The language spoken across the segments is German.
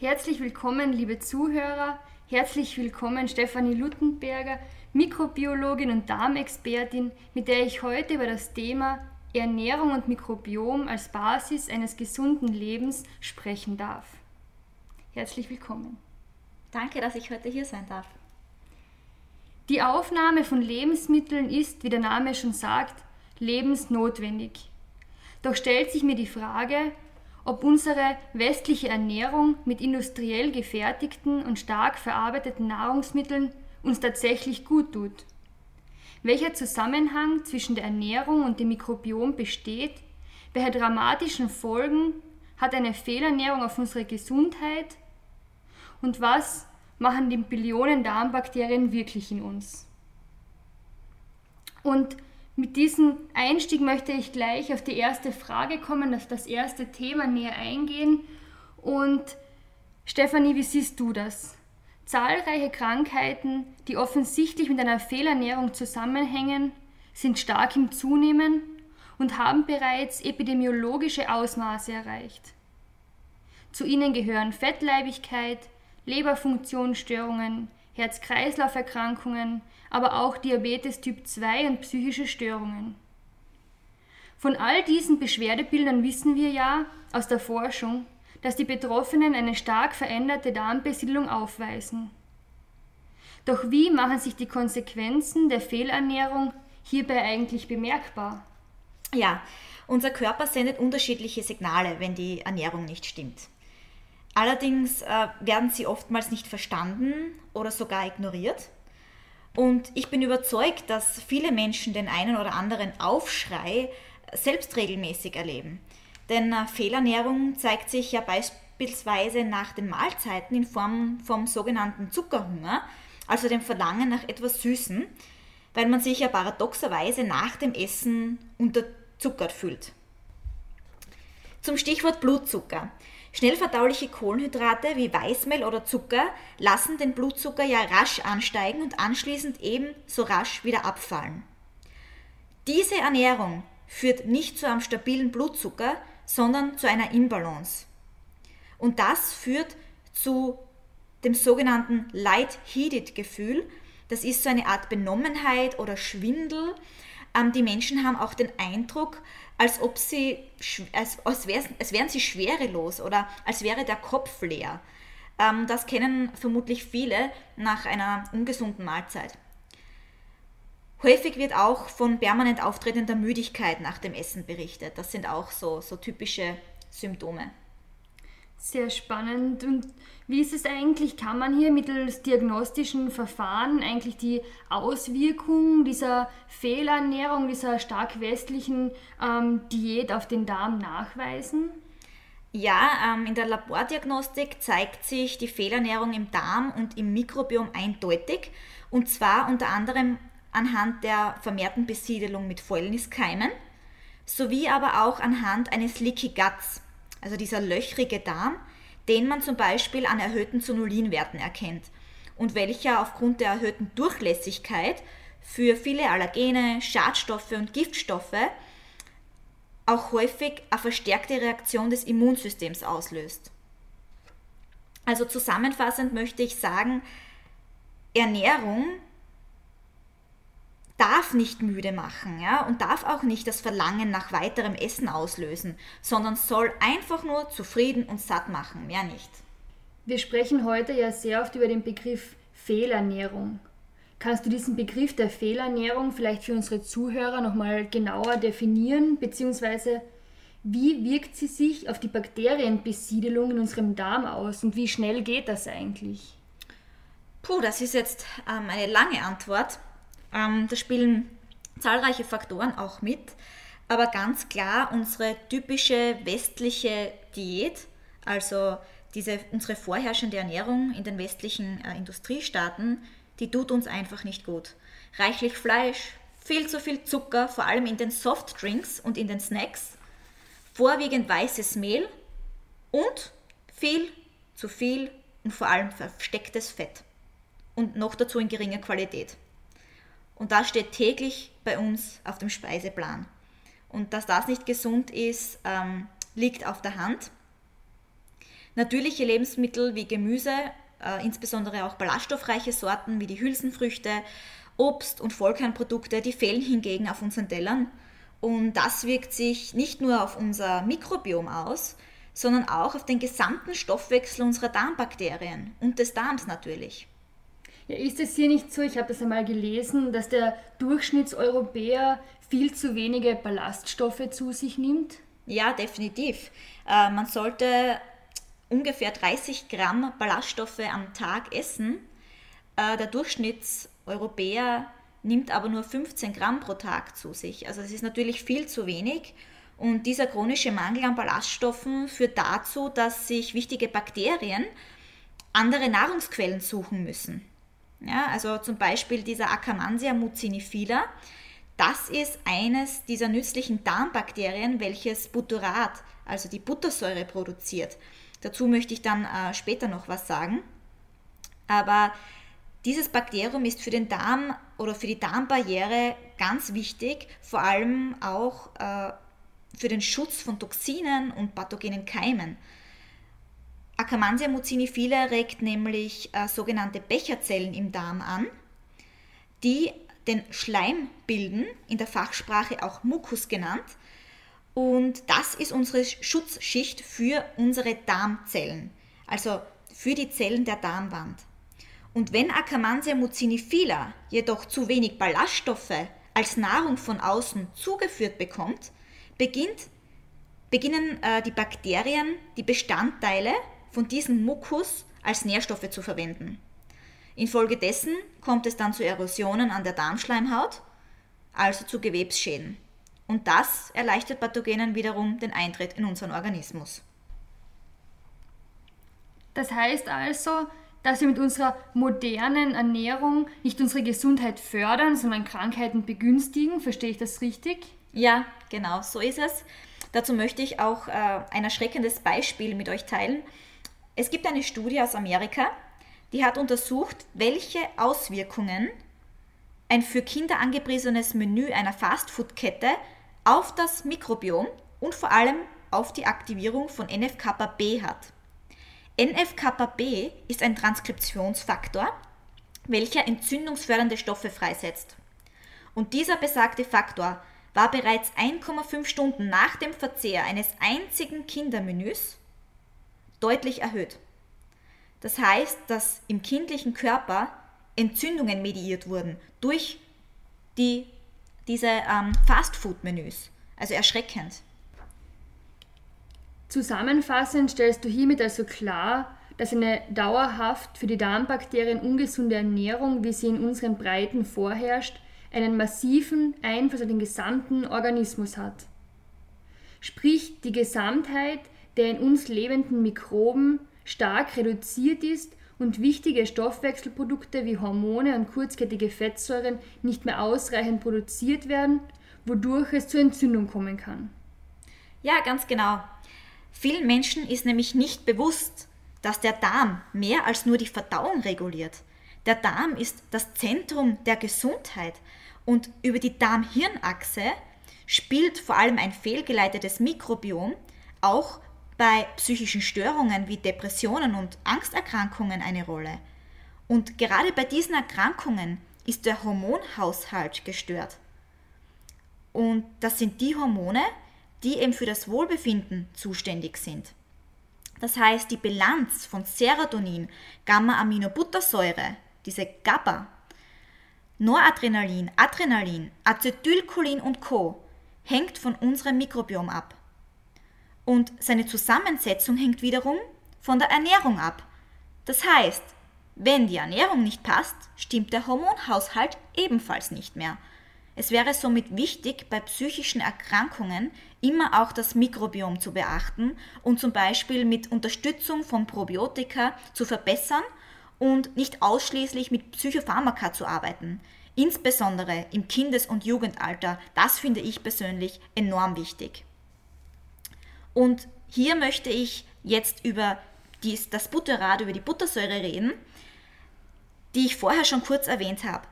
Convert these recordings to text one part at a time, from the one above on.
Herzlich willkommen, liebe Zuhörer. Herzlich willkommen, Stefanie Luttenberger, Mikrobiologin und Darmexpertin, mit der ich heute über das Thema Ernährung und Mikrobiom als Basis eines gesunden Lebens sprechen darf. Herzlich willkommen. Danke, dass ich heute hier sein darf. Die Aufnahme von Lebensmitteln ist, wie der Name schon sagt, lebensnotwendig. Doch stellt sich mir die Frage, ob unsere westliche Ernährung mit industriell gefertigten und stark verarbeiteten Nahrungsmitteln uns tatsächlich gut tut. Welcher Zusammenhang zwischen der Ernährung und dem Mikrobiom besteht? Welche dramatischen Folgen hat eine Fehlernährung auf unsere Gesundheit? Und was machen die Billionen Darmbakterien wirklich in uns? Und mit diesem Einstieg möchte ich gleich auf die erste Frage kommen, auf das erste Thema näher eingehen. Und Stefanie, wie siehst du das? Zahlreiche Krankheiten, die offensichtlich mit einer Fehlernährung zusammenhängen, sind stark im Zunehmen und haben bereits epidemiologische Ausmaße erreicht. Zu ihnen gehören Fettleibigkeit, Leberfunktionsstörungen, Herz-Kreislauf-Erkrankungen, aber auch Diabetes Typ 2 und psychische Störungen. Von all diesen Beschwerdebildern wissen wir ja aus der Forschung, dass die Betroffenen eine stark veränderte Darmbesiedlung aufweisen. Doch wie machen sich die Konsequenzen der Fehlernährung hierbei eigentlich bemerkbar? Ja, unser Körper sendet unterschiedliche Signale, wenn die Ernährung nicht stimmt. Allerdings äh, werden sie oftmals nicht verstanden oder sogar ignoriert. Und ich bin überzeugt, dass viele Menschen den einen oder anderen Aufschrei selbst regelmäßig erleben. Denn äh, Fehlernährung zeigt sich ja beispielsweise nach den Mahlzeiten in Form vom sogenannten Zuckerhunger, also dem Verlangen nach etwas Süßen, weil man sich ja paradoxerweise nach dem Essen unterzuckert fühlt. Zum Stichwort Blutzucker. Schnellverdauliche Kohlenhydrate wie Weißmehl oder Zucker lassen den Blutzucker ja rasch ansteigen und anschließend ebenso rasch wieder abfallen. Diese Ernährung führt nicht zu einem stabilen Blutzucker, sondern zu einer Imbalance. Und das führt zu dem sogenannten Light-Headed-Gefühl. Das ist so eine Art Benommenheit oder Schwindel. Ähm, die Menschen haben auch den Eindruck, als ob sie, als, als, wären, als wären sie schwerelos oder als wäre der Kopf leer. Ähm, das kennen vermutlich viele nach einer ungesunden Mahlzeit. Häufig wird auch von permanent auftretender Müdigkeit nach dem Essen berichtet. Das sind auch so, so typische Symptome. Sehr spannend. Und wie ist es eigentlich? Kann man hier mittels diagnostischen Verfahren eigentlich die Auswirkungen dieser Fehlernährung, dieser stark westlichen ähm, Diät auf den Darm nachweisen? Ja, ähm, in der Labordiagnostik zeigt sich die Fehlernährung im Darm und im Mikrobiom eindeutig. Und zwar unter anderem anhand der vermehrten Besiedelung mit Fäulniskeimen sowie aber auch anhand eines Leaky Guts, also dieser löchrige Darm, den man zum Beispiel an erhöhten Zonulinwerten erkennt und welcher aufgrund der erhöhten Durchlässigkeit für viele Allergene, Schadstoffe und Giftstoffe auch häufig eine verstärkte Reaktion des Immunsystems auslöst. Also zusammenfassend möchte ich sagen, Ernährung darf nicht müde machen ja, und darf auch nicht das Verlangen nach weiterem Essen auslösen, sondern soll einfach nur zufrieden und satt machen, mehr nicht. Wir sprechen heute ja sehr oft über den Begriff Fehlernährung. Kannst du diesen Begriff der Fehlernährung vielleicht für unsere Zuhörer nochmal genauer definieren, beziehungsweise wie wirkt sie sich auf die Bakterienbesiedelung in unserem Darm aus und wie schnell geht das eigentlich? Puh, das ist jetzt ähm, eine lange Antwort. Ähm, da spielen zahlreiche Faktoren auch mit, aber ganz klar unsere typische westliche Diät, also diese, unsere vorherrschende Ernährung in den westlichen äh, Industriestaaten, die tut uns einfach nicht gut. Reichlich Fleisch, viel zu viel Zucker, vor allem in den Softdrinks und in den Snacks, vorwiegend weißes Mehl und viel zu viel und vor allem verstecktes Fett. Und noch dazu in geringer Qualität. Und das steht täglich bei uns auf dem Speiseplan. Und dass das nicht gesund ist, ähm, liegt auf der Hand. Natürliche Lebensmittel wie Gemüse, äh, insbesondere auch ballaststoffreiche Sorten wie die Hülsenfrüchte, Obst und Vollkornprodukte, die fehlen hingegen auf unseren Tellern. Und das wirkt sich nicht nur auf unser Mikrobiom aus, sondern auch auf den gesamten Stoffwechsel unserer Darmbakterien und des Darms natürlich. Ja, ist es hier nicht so, ich habe das einmal gelesen, dass der Durchschnittseuropäer viel zu wenige Ballaststoffe zu sich nimmt? Ja, definitiv. Äh, man sollte ungefähr 30 Gramm Ballaststoffe am Tag essen. Äh, der Durchschnittseuropäer nimmt aber nur 15 Gramm pro Tag zu sich. Also es ist natürlich viel zu wenig. Und dieser chronische Mangel an Ballaststoffen führt dazu, dass sich wichtige Bakterien andere Nahrungsquellen suchen müssen. Ja, also zum Beispiel dieser Akkermansia mucinifila. Das ist eines dieser nützlichen Darmbakterien, welches Butyrat, also die Buttersäure, produziert. Dazu möchte ich dann äh, später noch was sagen. Aber dieses Bakterium ist für den Darm oder für die Darmbarriere ganz wichtig, vor allem auch äh, für den Schutz von Toxinen und pathogenen Keimen. Akkermansia mucinifila regt nämlich äh, sogenannte Becherzellen im Darm an, die den Schleim bilden, in der Fachsprache auch Mukus genannt. Und das ist unsere Schutzschicht für unsere Darmzellen, also für die Zellen der Darmwand. Und wenn Akkermansia mucinifila jedoch zu wenig Ballaststoffe als Nahrung von außen zugeführt bekommt, beginnt, beginnen äh, die Bakterien die Bestandteile von diesem Mukus als Nährstoffe zu verwenden. Infolgedessen kommt es dann zu Erosionen an der Darmschleimhaut, also zu Gewebsschäden. Und das erleichtert Pathogenen wiederum den Eintritt in unseren Organismus. Das heißt also, dass wir mit unserer modernen Ernährung nicht unsere Gesundheit fördern, sondern Krankheiten begünstigen. Verstehe ich das richtig? Ja, genau, so ist es. Dazu möchte ich auch äh, ein erschreckendes Beispiel mit euch teilen. Es gibt eine Studie aus Amerika, die hat untersucht, welche Auswirkungen ein für Kinder angepriesenes Menü einer Fastfood-Kette auf das Mikrobiom und vor allem auf die Aktivierung von NF-kappa-B hat. NF-kappa-B ist ein Transkriptionsfaktor, welcher entzündungsfördernde Stoffe freisetzt. Und dieser besagte Faktor war bereits 1,5 Stunden nach dem Verzehr eines einzigen Kindermenüs deutlich erhöht. Das heißt, dass im kindlichen Körper Entzündungen mediiert wurden durch die, diese ähm, Fastfood-Menüs. Also erschreckend. Zusammenfassend stellst du hiermit also klar, dass eine dauerhaft für die Darmbakterien ungesunde Ernährung, wie sie in unseren Breiten vorherrscht, einen massiven Einfluss auf den gesamten Organismus hat. Sprich, die Gesamtheit der in uns lebenden Mikroben stark reduziert ist und wichtige Stoffwechselprodukte wie Hormone und kurzkettige Fettsäuren nicht mehr ausreichend produziert werden, wodurch es zur Entzündung kommen kann. Ja, ganz genau. Vielen Menschen ist nämlich nicht bewusst, dass der Darm mehr als nur die Verdauung reguliert. Der Darm ist das Zentrum der Gesundheit und über die Darm-Hirn-Achse spielt vor allem ein fehlgeleitetes Mikrobiom auch bei psychischen Störungen wie Depressionen und Angsterkrankungen eine Rolle. Und gerade bei diesen Erkrankungen ist der Hormonhaushalt gestört. Und das sind die Hormone, die eben für das Wohlbefinden zuständig sind. Das heißt, die Bilanz von Serotonin, Gamma-Aminobuttersäure, diese GABA, Noradrenalin, Adrenalin, Acetylcholin und Co. hängt von unserem Mikrobiom ab. Und seine Zusammensetzung hängt wiederum von der Ernährung ab. Das heißt, wenn die Ernährung nicht passt, stimmt der Hormonhaushalt ebenfalls nicht mehr. Es wäre somit wichtig, bei psychischen Erkrankungen immer auch das Mikrobiom zu beachten und zum Beispiel mit Unterstützung von Probiotika zu verbessern und nicht ausschließlich mit Psychopharmaka zu arbeiten. Insbesondere im Kindes- und Jugendalter, das finde ich persönlich enorm wichtig. Und hier möchte ich jetzt über dies, das Butterrad, über die Buttersäure reden, die ich vorher schon kurz erwähnt habe.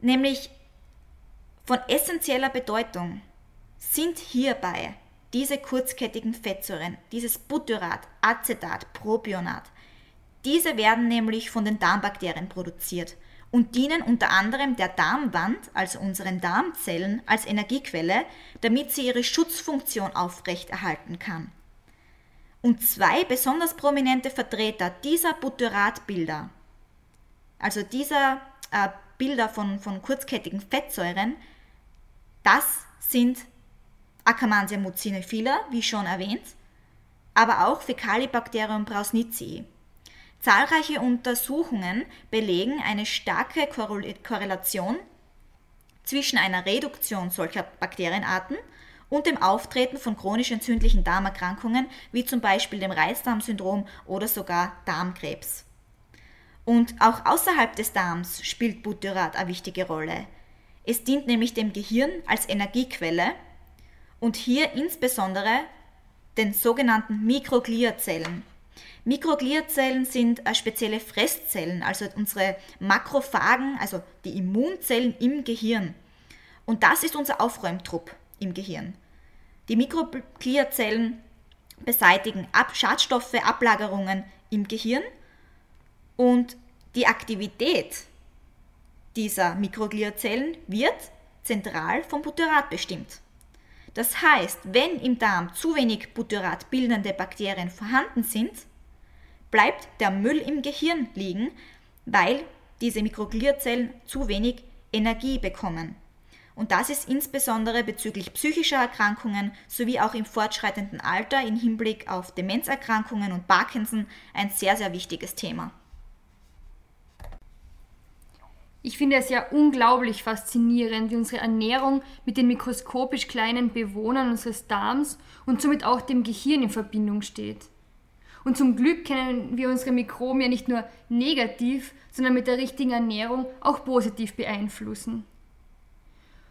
Nämlich von essentieller Bedeutung sind hierbei diese kurzkettigen Fettsäuren, dieses Butyrat, Acetat, Propionat, diese werden nämlich von den Darmbakterien produziert und dienen unter anderem der Darmwand, also unseren Darmzellen, als Energiequelle, damit sie ihre Schutzfunktion aufrechterhalten kann. Und zwei besonders prominente Vertreter dieser Butyratbilder, also dieser äh, Bilder von, von kurzkettigen Fettsäuren, das sind Akkermansia mucinifila, wie schon erwähnt, aber auch Fecalibacterium brausnitzii. Zahlreiche Untersuchungen belegen eine starke Korrelation zwischen einer Reduktion solcher Bakterienarten und dem Auftreten von chronisch entzündlichen Darmerkrankungen wie zum Beispiel dem Reizdarmsyndrom oder sogar Darmkrebs. Und auch außerhalb des Darms spielt Butyrat eine wichtige Rolle. Es dient nämlich dem Gehirn als Energiequelle und hier insbesondere den sogenannten Mikrogliazellen. Mikrogliazellen sind äh, spezielle Fresszellen, also unsere Makrophagen, also die Immunzellen im Gehirn. Und das ist unser Aufräumtrupp im Gehirn. Die Mikrogliazellen beseitigen Ab Schadstoffe, Ablagerungen im Gehirn und die Aktivität dieser Mikrogliazellen wird zentral vom Butyrat bestimmt. Das heißt, wenn im Darm zu wenig Butyrat bildende Bakterien vorhanden sind, bleibt der Müll im Gehirn liegen, weil diese Mikrogliazellen zu wenig Energie bekommen. Und das ist insbesondere bezüglich psychischer Erkrankungen sowie auch im fortschreitenden Alter im Hinblick auf Demenzerkrankungen und Parkinson ein sehr, sehr wichtiges Thema. Ich finde es ja unglaublich faszinierend, wie unsere Ernährung mit den mikroskopisch kleinen Bewohnern unseres Darms und somit auch dem Gehirn in Verbindung steht. Und zum Glück können wir unsere Mikroben ja nicht nur negativ, sondern mit der richtigen Ernährung auch positiv beeinflussen.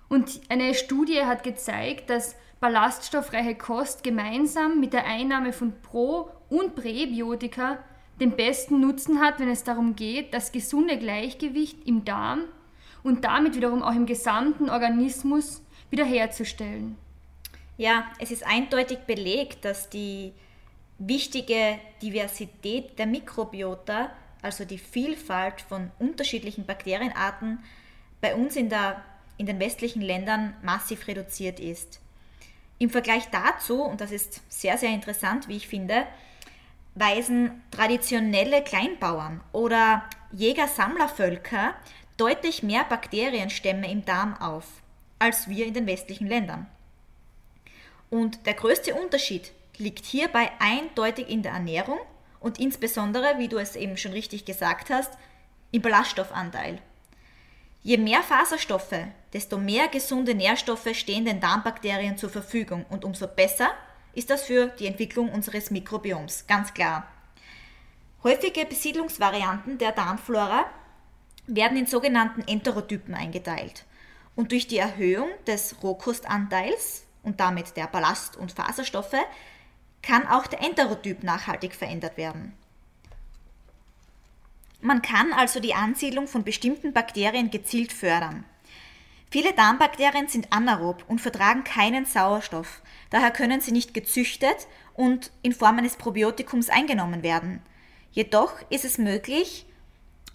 Und eine Studie hat gezeigt, dass ballaststoffreiche Kost gemeinsam mit der Einnahme von Pro- und Präbiotika den besten Nutzen hat, wenn es darum geht, das gesunde Gleichgewicht im Darm und damit wiederum auch im gesamten Organismus wiederherzustellen. Ja, es ist eindeutig belegt, dass die wichtige Diversität der Mikrobiota, also die Vielfalt von unterschiedlichen Bakterienarten, bei uns in, der, in den westlichen Ländern massiv reduziert ist. Im Vergleich dazu, und das ist sehr, sehr interessant, wie ich finde, weisen traditionelle Kleinbauern oder Jäger-Sammlervölker deutlich mehr Bakterienstämme im Darm auf als wir in den westlichen Ländern. Und der größte Unterschied liegt hierbei eindeutig in der Ernährung und insbesondere, wie du es eben schon richtig gesagt hast, im Ballaststoffanteil. Je mehr Faserstoffe, desto mehr gesunde Nährstoffe stehen den Darmbakterien zur Verfügung und umso besser ist das für die Entwicklung unseres Mikrobioms, ganz klar. Häufige Besiedlungsvarianten der Darmflora werden in sogenannten Enterotypen eingeteilt. Und durch die Erhöhung des Rohkostanteils und damit der Ballast- und Faserstoffe kann auch der Enterotyp nachhaltig verändert werden. Man kann also die Ansiedlung von bestimmten Bakterien gezielt fördern. Viele Darmbakterien sind anaerob und vertragen keinen Sauerstoff. Daher können sie nicht gezüchtet und in Form eines Probiotikums eingenommen werden. Jedoch ist es möglich,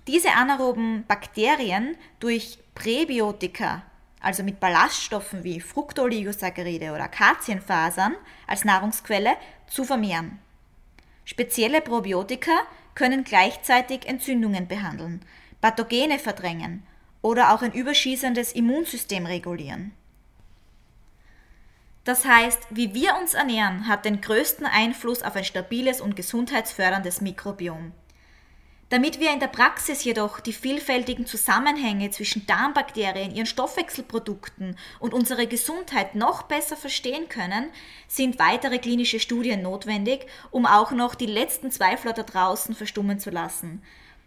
diese anaeroben Bakterien durch Präbiotika, also mit Ballaststoffen wie Fructooligosaccharide oder Akazienfasern als Nahrungsquelle, zu vermehren. Spezielle Probiotika können gleichzeitig Entzündungen behandeln, Pathogene verdrängen oder auch ein überschießendes Immunsystem regulieren. Das heißt, wie wir uns ernähren, hat den größten Einfluss auf ein stabiles und gesundheitsförderndes Mikrobiom. Damit wir in der Praxis jedoch die vielfältigen Zusammenhänge zwischen Darmbakterien, ihren Stoffwechselprodukten und unserer Gesundheit noch besser verstehen können, sind weitere klinische Studien notwendig, um auch noch die letzten Zweifler da draußen verstummen zu lassen.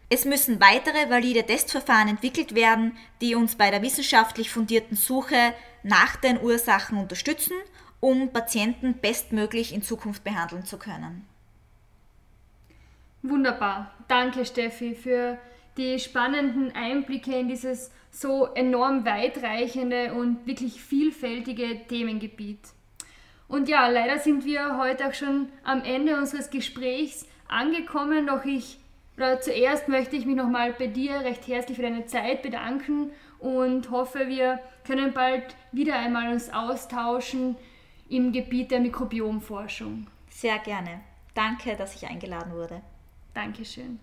Es müssen weitere valide Testverfahren entwickelt werden, die uns bei der wissenschaftlich fundierten Suche nach den Ursachen unterstützen, um Patienten bestmöglich in Zukunft behandeln zu können. Wunderbar. Danke, Steffi, für die spannenden Einblicke in dieses so enorm weitreichende und wirklich vielfältige Themengebiet. Und ja, leider sind wir heute auch schon am Ende unseres Gesprächs angekommen, doch ich oder zuerst möchte ich mich nochmal bei dir recht herzlich für deine Zeit bedanken und hoffe, wir können bald wieder einmal uns austauschen im Gebiet der Mikrobiomforschung. Sehr gerne. Danke, dass ich eingeladen wurde. Dankeschön.